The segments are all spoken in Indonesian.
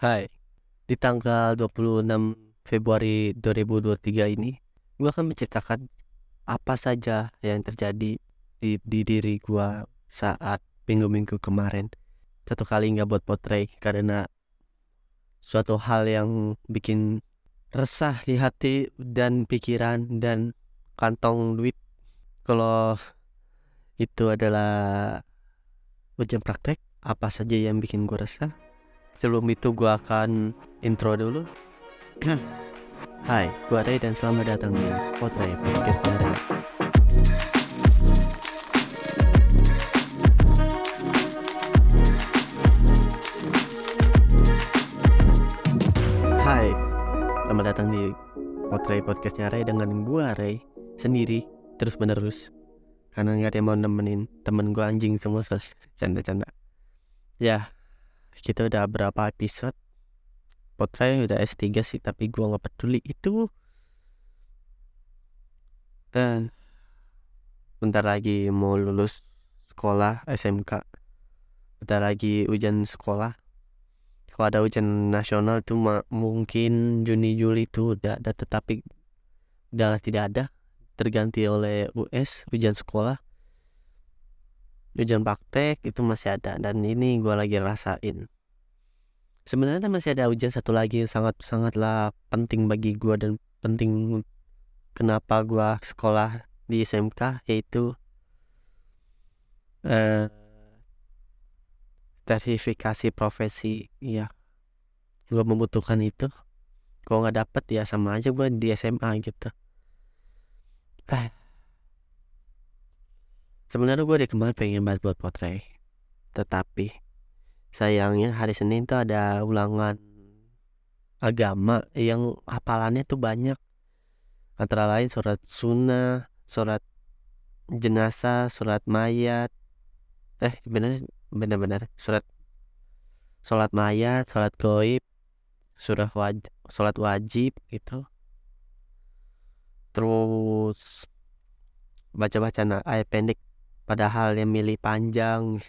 Hai, di tanggal 26 Februari 2023 ini, gue akan menceritakan apa saja yang terjadi di, di diri gue saat minggu-minggu kemarin. Satu kali nggak buat potret karena suatu hal yang bikin resah di hati dan pikiran dan kantong duit. Kalau itu adalah ujian praktek, apa saja yang bikin gue resah? Sebelum itu gue akan intro dulu. Hai, gue Ray dan selamat datang di Potray Podcast Ray. Hai, selamat datang di Potray Podcastnya Ray dengan gue Ray sendiri terus menerus karena nggak ada yang mau nemenin temen gue anjing semua canda-canda ya kita udah berapa episode? Potray udah S3 sih tapi gua nggak peduli. Itu dan bentar lagi mau lulus sekolah SMK bentar lagi ujian sekolah. Kalau ada ujian nasional tuh mungkin Juni Juli itu udah ada tetapi udah tidak ada. Terganti oleh US ujian sekolah ujian praktek itu masih ada. Dan ini gue lagi rasain. Sebenarnya masih ada ujian satu lagi yang sangat sangatlah penting bagi gue dan penting kenapa gue sekolah di SMK yaitu eh, sertifikasi profesi. Ya gue membutuhkan itu. Kalau nggak dapet ya sama aja gue di SMA gitu. Eh sebenarnya gue dari kemarin pengen bahas buat potret tetapi sayangnya hari Senin tuh ada ulangan agama yang hafalannya tuh banyak. Antara lain surat sunnah surat jenazah surat mayat eh benar benar-benar surat sholat mayat sholat goib surat wajib sholat wajib gitu. Terus baca-baca ayat pendek padahal yang milih panjang.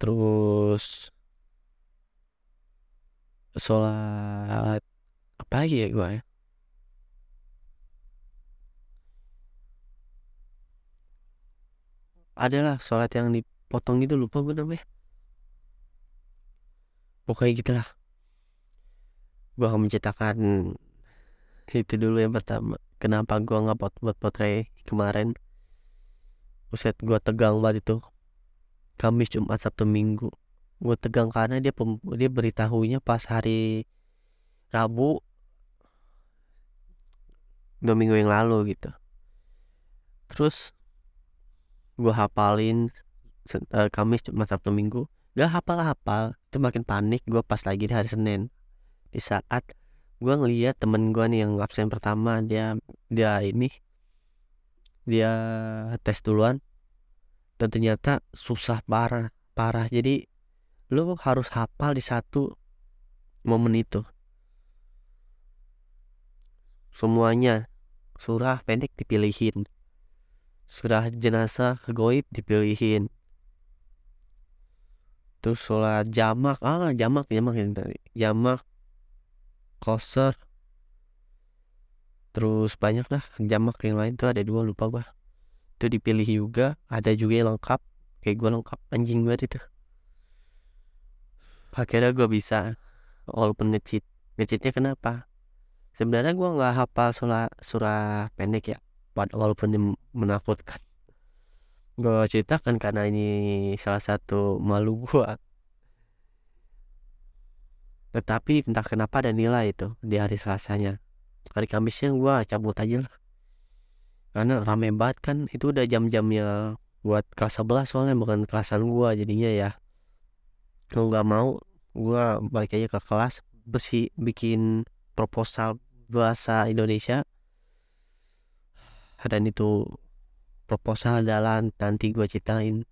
Terus sholat apa lagi ya gue ya? Adalah sholat yang dipotong itu lupa gue namanya. Pokoknya gitulah. Gue akan menceritakan itu dulu yang pertama kenapa gue nggak buat buat potret kemarin Buset gue tegang banget itu. Kamis Jumat Sabtu Minggu. Gue tegang karena dia pem, dia beritahunya pas hari Rabu dua minggu yang lalu gitu. Terus gue hafalin uh, Kamis Jumat Sabtu Minggu. Gak hafal-hafal itu makin panik gue pas lagi di hari Senin. Di saat gue ngeliat temen gue nih yang absen pertama dia dia ini dia tes duluan dan ternyata susah parah parah. Jadi lo harus hafal di satu momen itu. Semuanya surah pendek dipilihin. Surah jenazah goib dipilihin. Terus sholat jamak ah jamak jamak yang tadi jamak koser terus banyak lah jamak yang lain tuh ada dua lupa gua. Itu dipilih juga ada juga yang lengkap. Kayak gua lengkap anjing banget itu. Akhirnya gua bisa walaupun ngecit ngecitnya kenapa? Sebenarnya gua nggak hafal surah surah pendek ya walaupun menakutkan. Gue ceritakan karena ini salah satu malu gua. Tetapi entah kenapa ada nilai itu di hari selasanya hari Kamisnya gue cabut aja lah. Karena rame banget kan itu udah jam-jamnya buat kelas 11 soalnya bukan kelasan gue jadinya ya. Kalau nggak mau gue balik aja ke kelas bersih bikin proposal bahasa Indonesia. Dan itu proposal adalah nanti gue ceritain.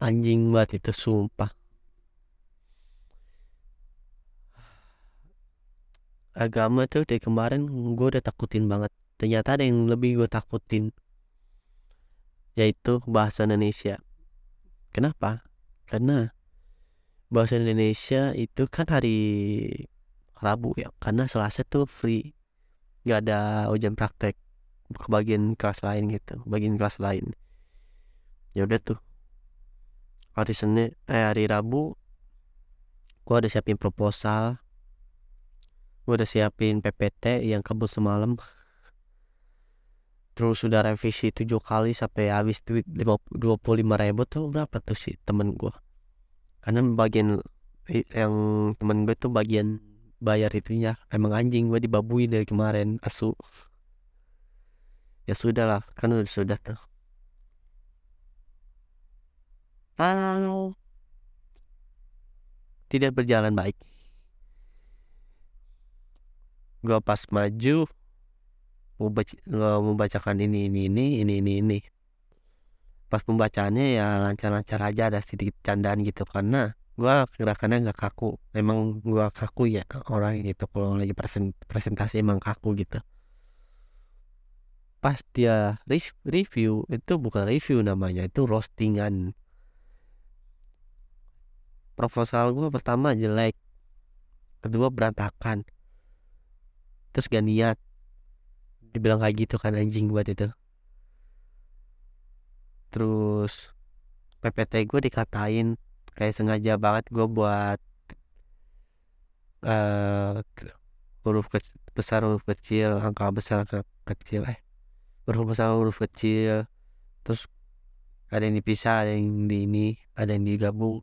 Anjing banget itu sumpah agama tuh dari kemarin gue udah takutin banget. Ternyata ada yang lebih gue takutin yaitu bahasa Indonesia. Kenapa? Karena bahasa Indonesia itu kan hari Rabu ya karena Selasa tuh free. Nggak ada ujian praktek ke bagian kelas lain gitu bagian kelas lain. Ya udah tuh. Hari Senin eh hari Rabu gua udah siapin proposal gua udah siapin PPT yang kebut semalam. Terus sudah revisi tujuh kali sampai habis duit dua puluh lima ribu tuh berapa tuh sih temen gua? Karena bagian yang temen gue tuh bagian bayar itunya. Emang anjing gue dibabui dari kemarin asu. Ya sudah lah kan udah sudah tuh. Tidak berjalan baik gua pas maju membacakan ini ini ini ini ini ini. Pas pembacaannya ya lancar-lancar aja ada sedikit candaan gitu. Karena gua gerakannya nggak kaku. Emang gua kaku ya orang gitu. Kalau lagi presentasi emang kaku gitu. Pas dia review itu bukan review namanya itu roastingan. Proposal gue pertama jelek kedua berantakan terus gak niat. Dibilang kayak gitu kan anjing buat itu. Terus PPT gue dikatain kayak sengaja banget gue buat uh, huruf ke besar huruf kecil angka besar angka kecil eh. Huruf besar huruf kecil. Terus ada yang dipisah ada yang di ini ada yang digabung.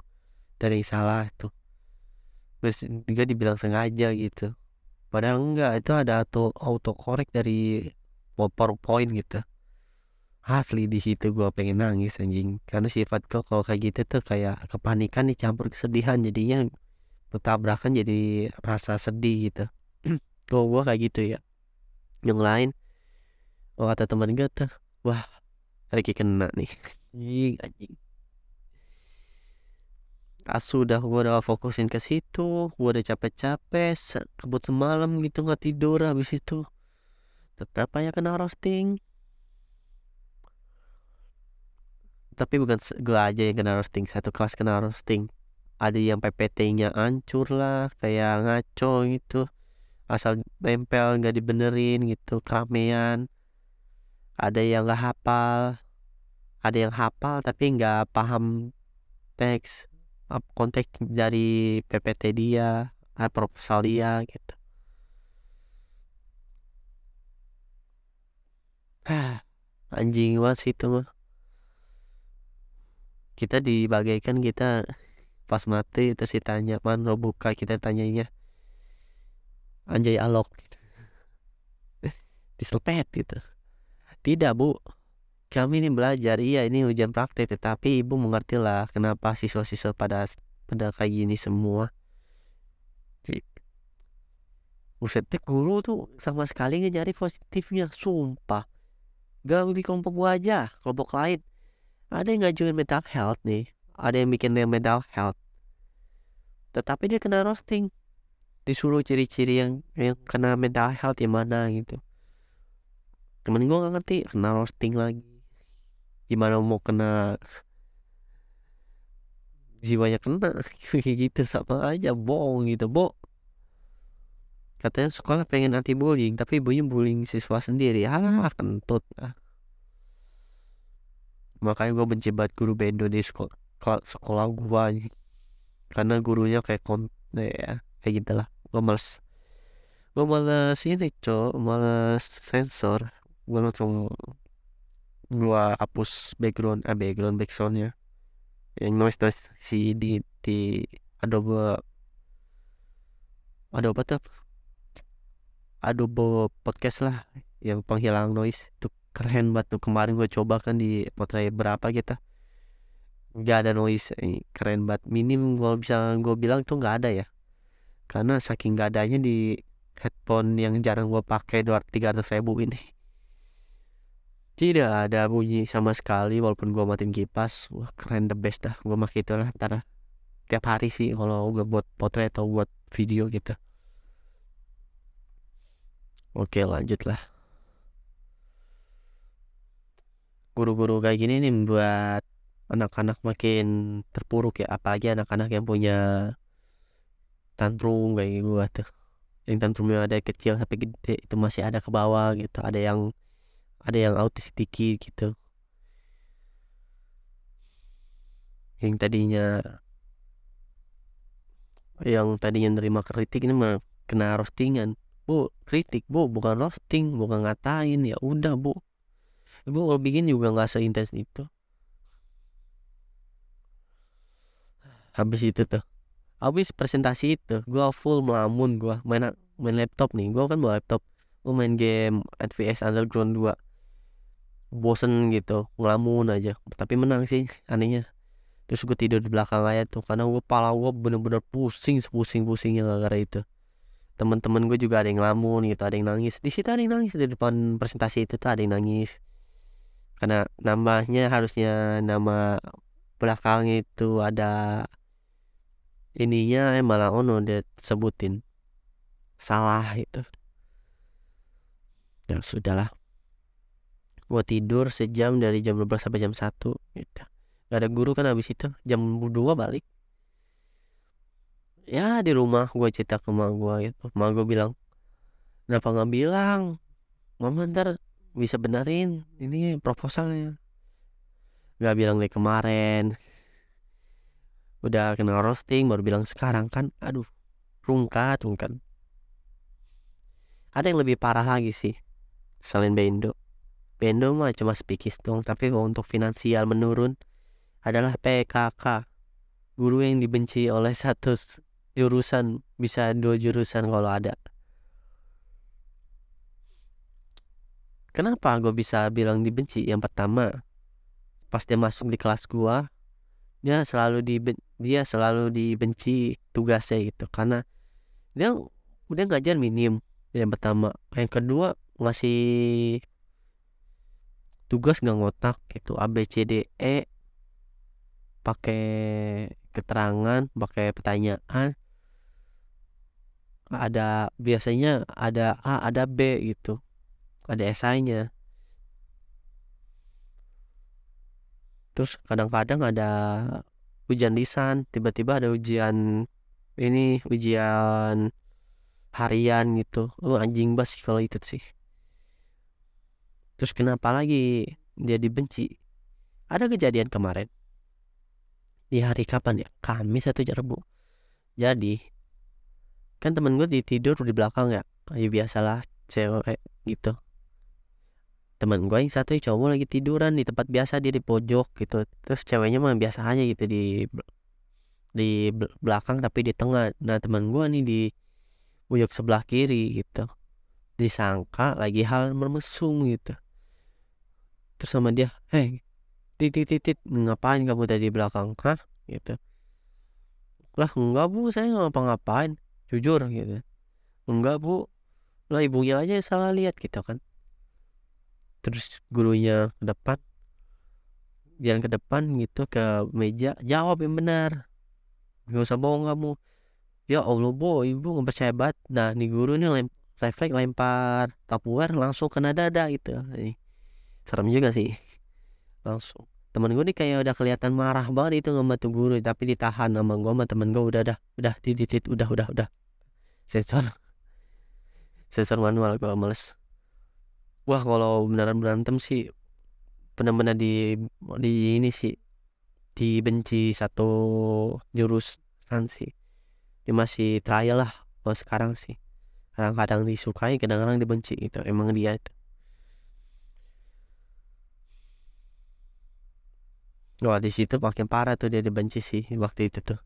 Dari salah tuh. Terus juga dibilang sengaja gitu padahal enggak itu ada auto autocorrect dari PowerPoint gitu. Asli di situ gue pengen nangis anjing. Karena sifat gue kalau kayak gitu tuh kayak kepanikan dicampur kesedihan. Jadinya bertabrakan jadi rasa sedih gitu. Kalau gue kayak gitu ya. Yang lain oh kata teman gue tuh wah Ricky kena nih. Anjing anjing asu udah gue udah fokusin ke situ gue udah capek-capek kebut semalam gitu nggak tidur habis itu. Tetap aja kena roasting. Tapi bukan gue aja yang kena roasting satu kelas kena roasting. Ada yang PPT-nya hancur lah kayak ngaco gitu. Asal nempel nggak dibenerin gitu keramaian. Ada yang nggak hafal. Ada yang hafal tapi nggak paham teks konteks dari PPT dia proposal dia gitu. Anjing sih itu mah kita dibagaikan kita pas mati terus ditanya man lo buka? Kita tanyanya anjay alok gitu. diselpet gitu. Tidak bu kami ini belajar iya ini ujian praktek tetapi ibu mengerti lah kenapa siswa-siswa pada pada kayak gini semua. Buset guru tuh sama sekali nggak nyari positifnya sumpah. Gak di kelompok gua aja kelompok lain. Ada yang ngajuin mental health nih ada yang bikin yang mental health. Tetapi dia kena roasting. Disuruh ciri-ciri yang yang kena mental health yang mana gitu. Temen gue gak ngerti kena roasting lagi gimana mau kena jiwanya kena? Gitu sama aja bohong gitu bo. Katanya sekolah pengen anti bullying tapi ibunya bullying siswa sendiri. Alah kentut ah. Makanya gue benci banget guru bendo di sekolah sekolah gue karena gurunya kayak kon ya kayak gitulah. Gue males. Gue males ini cok. Males sensor. Gue langsung gue hapus background eh background backsoundnya. Yang noise noise si di di Adobe Adobe tuh? Adobe podcast lah yang penghilang noise. Itu keren banget tuh. Kemarin gue coba kan di potret berapa gitu. Nggak ada noise ini keren banget. Minim kalau bisa gue bilang tuh nggak ada ya. Karena saking nggak adanya di headphone yang jarang gue pakai dua tiga ratus ribu ini tidak ada bunyi sama sekali walaupun gue matiin kipas. Wah keren the best dah. Gue pakai itu lah ntar tiap hari sih kalau gue buat potret atau buat video gitu. Oke lanjut lah guru-guru kayak gini nih membuat anak-anak makin terpuruk ya. Apalagi anak-anak yang punya tantrum kayak gua tuh. Yang tantrumnya ada kecil sampai gede itu masih ada ke bawah gitu. Ada yang ada yang autis dikit gitu. Yang tadinya yang tadinya nerima kritik ini mah kena roastingan. Bu kritik bu bukan roasting bukan ngatain. Ya udah bu. Ibu kalau bikin juga nggak seintens itu. Habis itu tuh. Habis presentasi itu gua full melamun gua. Main main laptop nih. Gua kan bawa laptop. Gua main game advs underground 2 bosen gitu ngelamun aja. Tapi menang sih anehnya. Terus gue tidur di belakang aja tuh karena gue pala gue bener-bener pusing pusing pusingnya gara-gara itu. Teman-teman gue juga ada yang ngelamun gitu ada yang nangis. Di situ ada yang nangis di depan presentasi itu tuh ada yang nangis. Karena namanya harusnya nama belakang itu ada ininya eh malah ono dia sebutin. Salah itu. Ya sudahlah gua tidur sejam dari jam 12 sampai jam 1 gitu. Gak ada guru kan habis itu jam 2 balik. Ya di rumah gua cerita ke mak gua gitu. Mak gua bilang kenapa nggak bilang? Mama ntar bisa benerin ini proposalnya. Nggak bilang dari kemarin. Udah kena roasting baru bilang sekarang kan aduh rungkat rungkat. Ada yang lebih parah lagi sih selain Bendo Bendo mah cuma sepikis dong tapi untuk finansial menurun adalah PKK guru yang dibenci oleh satu jurusan bisa dua jurusan kalau ada. Kenapa gue bisa bilang dibenci? Yang pertama pas dia masuk di kelas gua dia selalu di dia selalu dibenci tugasnya gitu karena dia udah ngajar minim yang pertama. Yang kedua ngasih tugas nggak ngotak gitu A B C D E pakai keterangan pakai pertanyaan. Ada biasanya ada A ada B gitu ada esainya terus kadang-kadang ada ujian lisan tiba-tiba ada ujian ini ujian harian gitu. Oh anjing bas kalau itu sih terus kenapa lagi dia dibenci? Ada kejadian kemarin. Di hari kapan ya? Kamis atau Rabu jadi kan temen gue di tidur di belakang ya. Ya biasalah cewek gitu. Teman gue yang satu cowok lagi tiduran di tempat biasa dia di pojok gitu. Terus ceweknya mah biasa aja gitu di di belakang tapi di tengah. Nah teman gue nih di pojok sebelah kiri gitu. Disangka lagi hal mermesum gitu terus sama dia hei titit titit ngapain kamu tadi di belakang? Hah? Gitu. Lah enggak bu saya nggak ngapa-ngapain jujur gitu. Enggak bu. Lah ibunya aja salah lihat gitu kan. Terus gurunya ke depan jalan ke depan gitu ke meja jawab yang benar. Nggak usah bohong kamu. Ya allah boy ibu nggak percaya banget nah nih guru nih lem refleks lempar tupperware langsung kena dada gitu serem juga sih. Langsung. Temen gue nih kayak udah kelihatan marah banget itu sama tuh guru tapi ditahan sama gue sama temen gue udah dah udah titit udah udah udah. Sensor. Sensor manual gue males. Wah kalau beneran berantem sih benar-benar di di ini sih dibenci satu jurusan sih. Dia masih trial lah kalau sekarang sih. Kadang-kadang disukai kadang-kadang dibenci itu emang dia itu Wah di situ makin parah tuh dia dibenci sih waktu itu tuh.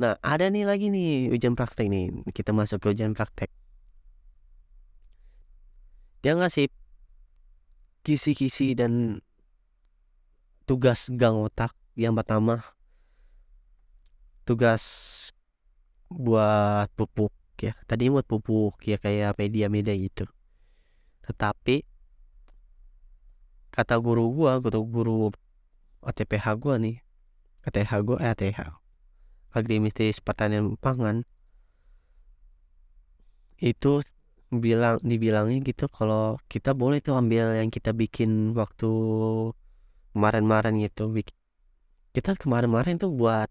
Nah ada nih lagi nih ujian praktek nih. Kita masuk ke ujian praktek. Dia ngasih kisi-kisi dan tugas gang otak yang pertama. Tugas buat pupuk ya. Tadi buat pupuk ya kayak media-media gitu. Tetapi kata guru gua guru guru ATPH gua nih. ATH gua eh ATH Agronomis Pertanian Pangan. Itu bilang dibilangin gitu kalau kita boleh tuh ambil yang kita bikin waktu kemarin-kemarin gitu. Kita kemarin-kemarin tuh buat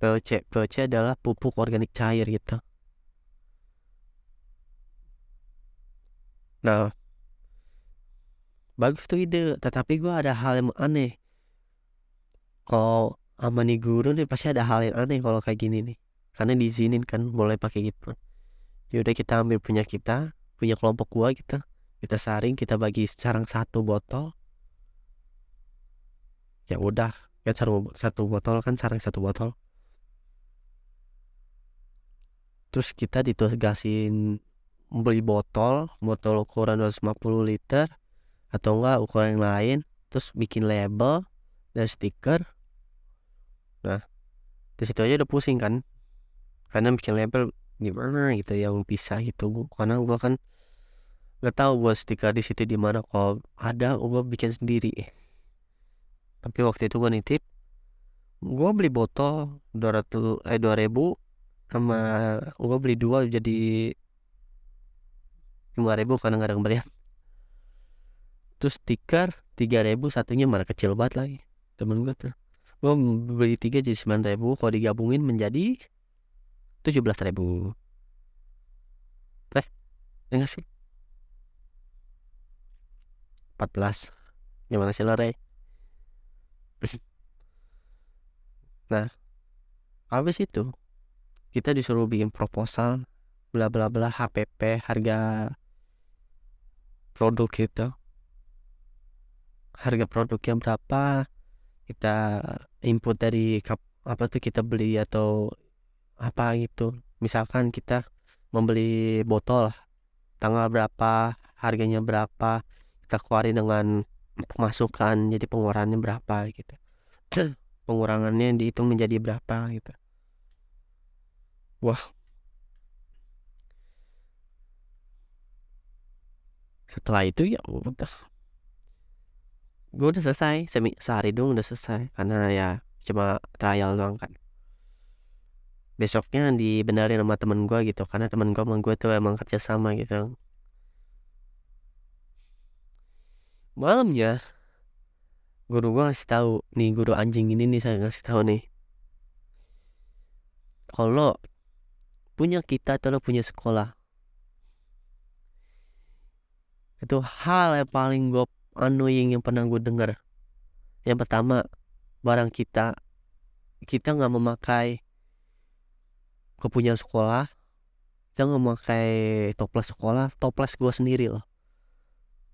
POC POC adalah pupuk organik cair gitu. Nah bagus tuh ide tetapi gua ada hal yang aneh. Kalau sama nih guru nih pasti ada hal yang aneh kalau kayak gini nih. Karena diizinin kan boleh pakai gitu. Yaudah kita ambil punya kita punya kelompok gua kita. Kita saring kita bagi sarang satu botol. Ya udah kan sarang satu botol kan sarang satu botol. Terus kita ditugasin beli botol botol ukuran 250 liter atau enggak ukuran yang lain terus bikin label dan stiker. Nah di situ aja udah pusing kan. Karena bikin label gimana gitu yang bisa gitu. Karena gua kan nggak tahu buat stiker di situ di mana. Kalau ada gua bikin sendiri. Tapi waktu itu gua nitip gua beli botol 200 eh 2000 sama gua beli dua jadi lima ribu karena nggak ada kembalian terus stiker tiga ribu satunya mana kecil banget lagi temen gue tuh. Gue beli tiga jadi sembilan ribu kalau digabungin menjadi tujuh belas ribu. Eh enggak sih? empat belas gimana sih lore nah habis itu kita disuruh bikin proposal bla bla bla HPP harga produk kita harga produknya berapa kita input dari apa tuh kita beli atau apa gitu. Misalkan kita membeli botol tanggal berapa harganya berapa kita keluarin dengan pemasukan jadi pengeluarannya berapa gitu. Pengurangannya dihitung menjadi berapa gitu. Wah. Setelah itu ya udah gue udah selesai semi sehari dong udah selesai karena ya cuma trial doang kan. Besoknya dibenerin sama temen gue gitu karena temen gue sama gue tuh emang kerja sama gitu. Malamnya guru gue ngasih tahu nih guru anjing ini nih saya ngasih tahu nih. Kalau punya kita atau punya sekolah itu hal yang paling gue annoying yang pernah gue dengar. Yang pertama barang kita kita nggak memakai kepunyaan sekolah kita nggak memakai toples sekolah toples gue sendiri loh.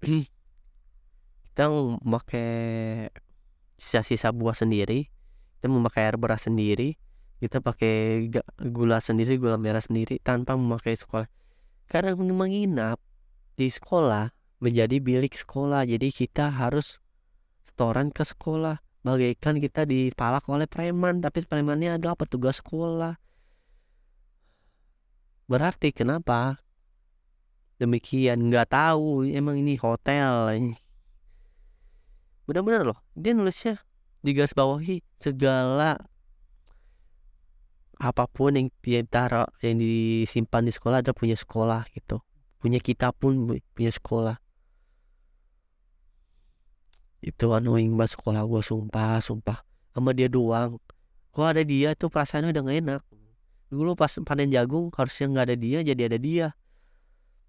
Kita memakai sisa-sisa buah sendiri kita memakai air beras sendiri kita pakai gula sendiri gula merah sendiri tanpa memakai sekolah. Karena menginap di sekolah menjadi bilik sekolah. Jadi kita harus setoran ke sekolah. Bagaikan kita dipalak oleh preman tapi premannya adalah petugas sekolah. Berarti kenapa? Demikian nggak tahu. Emang ini hotel. Benar-benar loh dia nulisnya di garis bawahi segala apa pun yang taruh yang disimpan di sekolah ada punya sekolah gitu. Punya kita pun punya sekolah itu annoying banget sekolah gue sumpah sumpah. Sama dia doang. Kalau ada dia tuh perasaannya udah gak enak. Dulu pas panen jagung harusnya nggak ada dia jadi ada dia.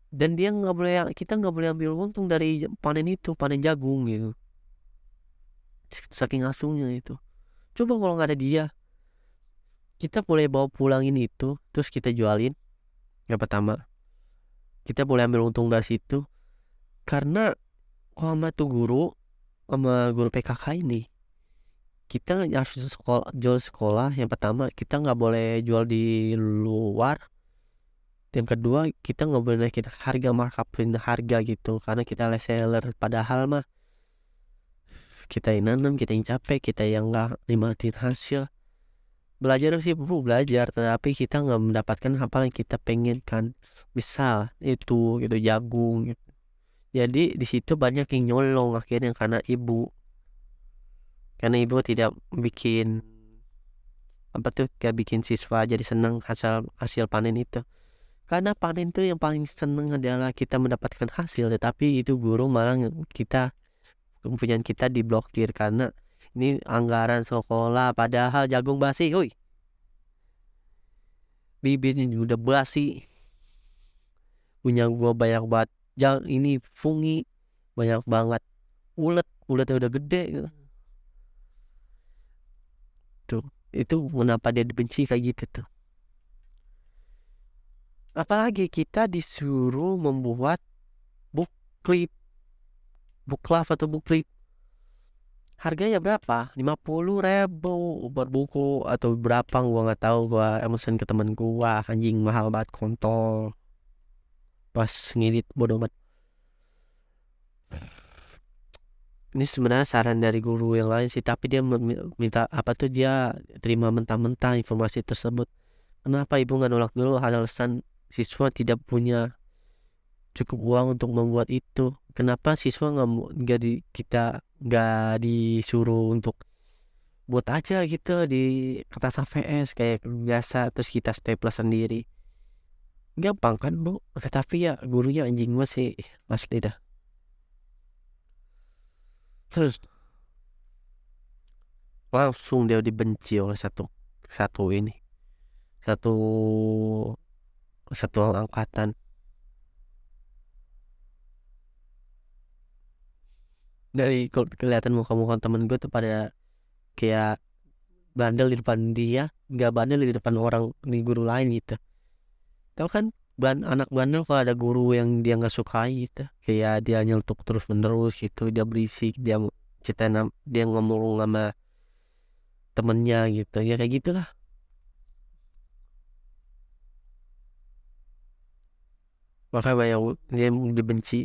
Dan dia nggak boleh kita nggak boleh ambil untung dari panen itu panen jagung gitu. Saking asuhnya itu. Coba kalau nggak ada dia. Kita boleh bawa pulangin itu terus kita jualin. Yang pertama kita boleh ambil untung dari situ. Karena kalau sama tuh guru sama guru PKK ini. Kita harus sekolah jual sekolah. Yang pertama kita nggak boleh jual di luar. Yang kedua kita nggak boleh naikin harga markupin harga gitu karena kita reseller padahal mah kita yang nanam kita yang capek kita yang nggak nikmatin hasil. Belajar sih perlu belajar. Tetapi kita nggak mendapatkan apa yang kita pengen kan misal itu gitu jagung gitu jadi di situ banyak yang nyolong akhirnya karena ibu. Karena ibu tidak bikin apa tuh kayak bikin siswa jadi senang hasil hasil panen itu. Karena panen tuh yang paling seneng adalah kita mendapatkan hasil tetapi itu guru malah kita punya kita diblokir karena ini anggaran sekolah padahal jagung basi woi. Bibitnya udah basi. Punya gua banyak banget jang ini fungi banyak banget. Ulet uletnya udah gede gitu. tuh itu kenapa dia dibenci kayak gitu tuh? Apalagi kita disuruh membuat book clip book club atau book clip. Harganya berapa? 50 ribu. Buat buku atau berapa? Gua nggak tahu gua emosin ke temen gua. Anjing mahal banget kontol pas ngedit bodoh banget ini sebenarnya saran dari guru yang lain sih tapi dia minta apa tuh dia terima mentah-mentah informasi tersebut. Kenapa ibu nggak nolak dulu alasan siswa tidak punya cukup uang untuk membuat itu? Kenapa siswa nggak di kita nggak disuruh untuk buat aja gitu di kertas AVS kayak biasa terus kita stapler sendiri gampang kan bu? Tapi ya gurunya anjing gue sih asli dah. Terus langsung dia dibenci oleh satu satu ini satu satu angkatan. Dari kelihatan muka-muka temen gue tuh pada kayak bandel di depan dia nggak bandel di depan orang di guru lain gitu tau kan ban anak bandel kalau ada guru yang dia nggak sukai gitu kayak dia nyeltuk terus menerus gitu dia berisik dia cerita dia ngomong sama temennya gitu ya kayak gitulah. Makanya banyak dia dibenci.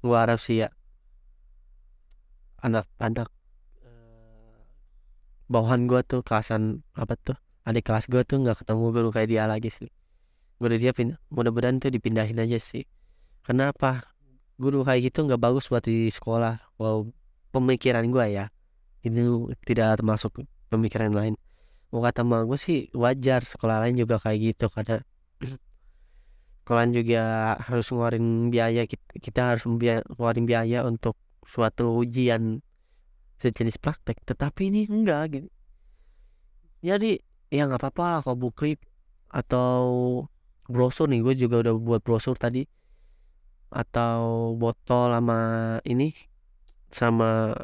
Gua harap sih ya anak-anak bawahan gua tuh kelasan apa tuh adik kelas gua tuh nggak ketemu guru kayak dia lagi sih. Guru dia pindah mudah-mudahan tuh dipindahin aja sih. Kenapa? Guru kayak gitu nggak bagus buat di sekolah. Wow pemikiran gua ya. Ini tidak termasuk pemikiran lain. Mau kata mau gue sih wajar sekolah lain juga kayak gitu. Karena kalian juga harus ngeluarin biaya. Kita, harus ngeluarin biaya untuk suatu ujian sejenis praktek. Tetapi ini enggak gitu jadi ya nggak apa-apa lah kalau atau brosur nih gue juga udah buat brosur tadi. Atau botol sama ini sama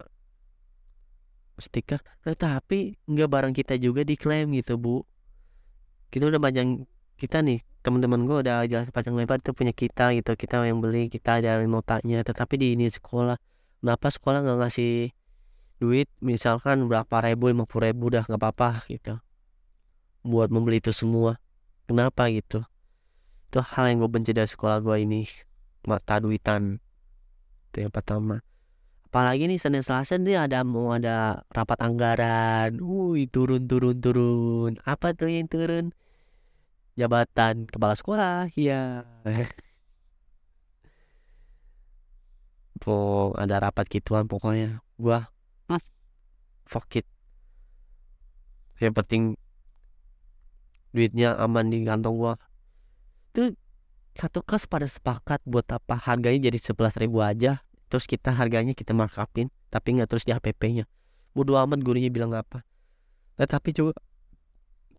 stiker. Tetapi nggak barang kita juga diklaim gitu bu. Kita udah banyak kita nih teman-teman gue udah jelas panjang lebar itu punya kita gitu. Kita yang beli kita ada notanya tetapi di ini sekolah. Kenapa sekolah nggak ngasih duit? Misalkan berapa ribu lima puluh ribu dah nggak apa-apa gitu buat membeli itu semua. Kenapa gitu? Itu hal yang gue benci dari sekolah gue ini. Mata duitan. Itu yang pertama. Apalagi nih Senin Selasa dia ada mau ada rapat anggaran, wih turun turun turun, apa tuh yang turun? jabatan kepala sekolah. Ya po ada rapat gituan pokoknya. Gua fuck it. Yang penting duitnya aman di kantong gua. Itu satu kelas pada sepakat buat apa? Harganya jadi sebelas ribu aja. Terus kita harganya kita markupin tapi nggak terus di HPP nya bodo amat gurunya bilang apa. Nah, tapi juga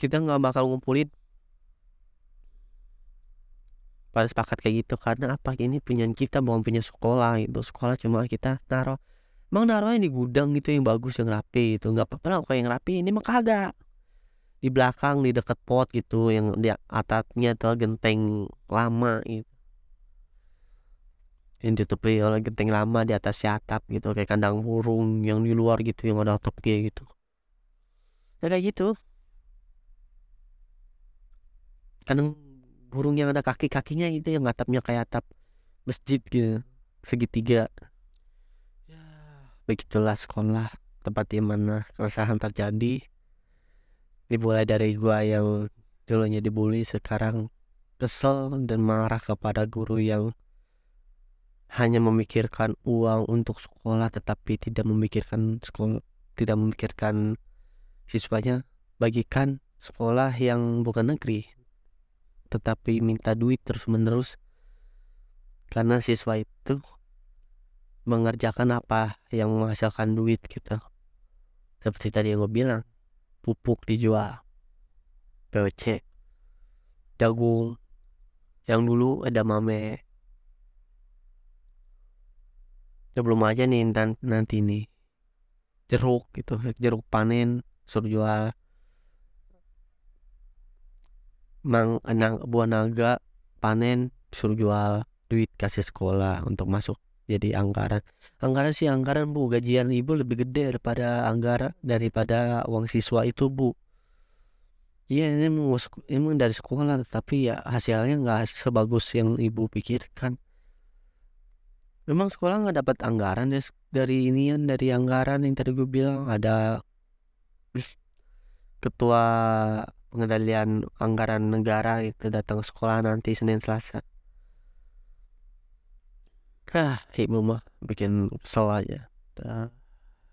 kita nggak bakal ngumpulin. Pada sepakat kayak gitu karena apa? Ini punya kita bukan punya sekolah itu sekolah cuma kita naruh. Emang naruhnya di gudang gitu yang bagus yang rapi itu nggak apa-apa kayak yang rapi ini mah kagak di belakang di dekat pot gitu yang di atapnya tuh genteng lama gitu. Yang ditutupi oleh genteng lama di atas atap gitu kayak kandang burung yang di luar gitu yang ada atapnya gitu. Ya kayak gitu. Kadang burung yang ada kaki-kakinya itu yang atapnya kayak atap masjid gitu segitiga. Ya. Begitulah sekolah tempat di mana keresahan terjadi dimulai dari gua yang dulunya dibully sekarang kesel dan marah kepada guru yang hanya memikirkan uang untuk sekolah tetapi tidak memikirkan sekolah tidak memikirkan siswanya. Bagikan sekolah yang bukan negeri tetapi minta duit terus menerus karena siswa itu mengerjakan apa yang menghasilkan duit gitu. Seperti tadi yang gue bilang pupuk dijual. POC jagung. Yang dulu ada mame. Ya belum aja nih nanti nih. Jeruk gitu jeruk panen suruh jual. Mang enang buah naga panen suruh jual. Duit kasih sekolah untuk masuk jadi anggaran. Anggaran sih anggaran bu. Gajian ibu lebih gede daripada anggaran daripada uang siswa itu bu. Iya ini emang dari sekolah tapi ya hasilnya nggak sebagus yang ibu pikirkan. Memang sekolah nggak dapat anggaran des dari inian dari anggaran yang tadi gue bilang. Ada ketua pengendalian anggaran negara itu datang sekolah nanti Senin Selasa ah ibu mah bikin kesel aja. Nah,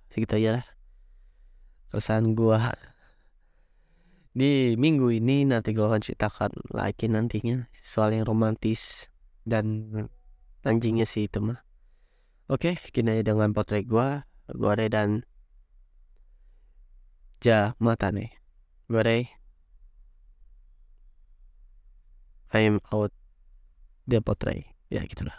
segitu aja lah keresahan gua. Di minggu ini nanti gua akan ceritakan lagi nantinya soal yang romantis dan anjingnya sih itu mah. Oke kini aja dengan potret gua. Gua Re dan ja mata nih. Gua Re I'm out. Dia potret. Ya gitulah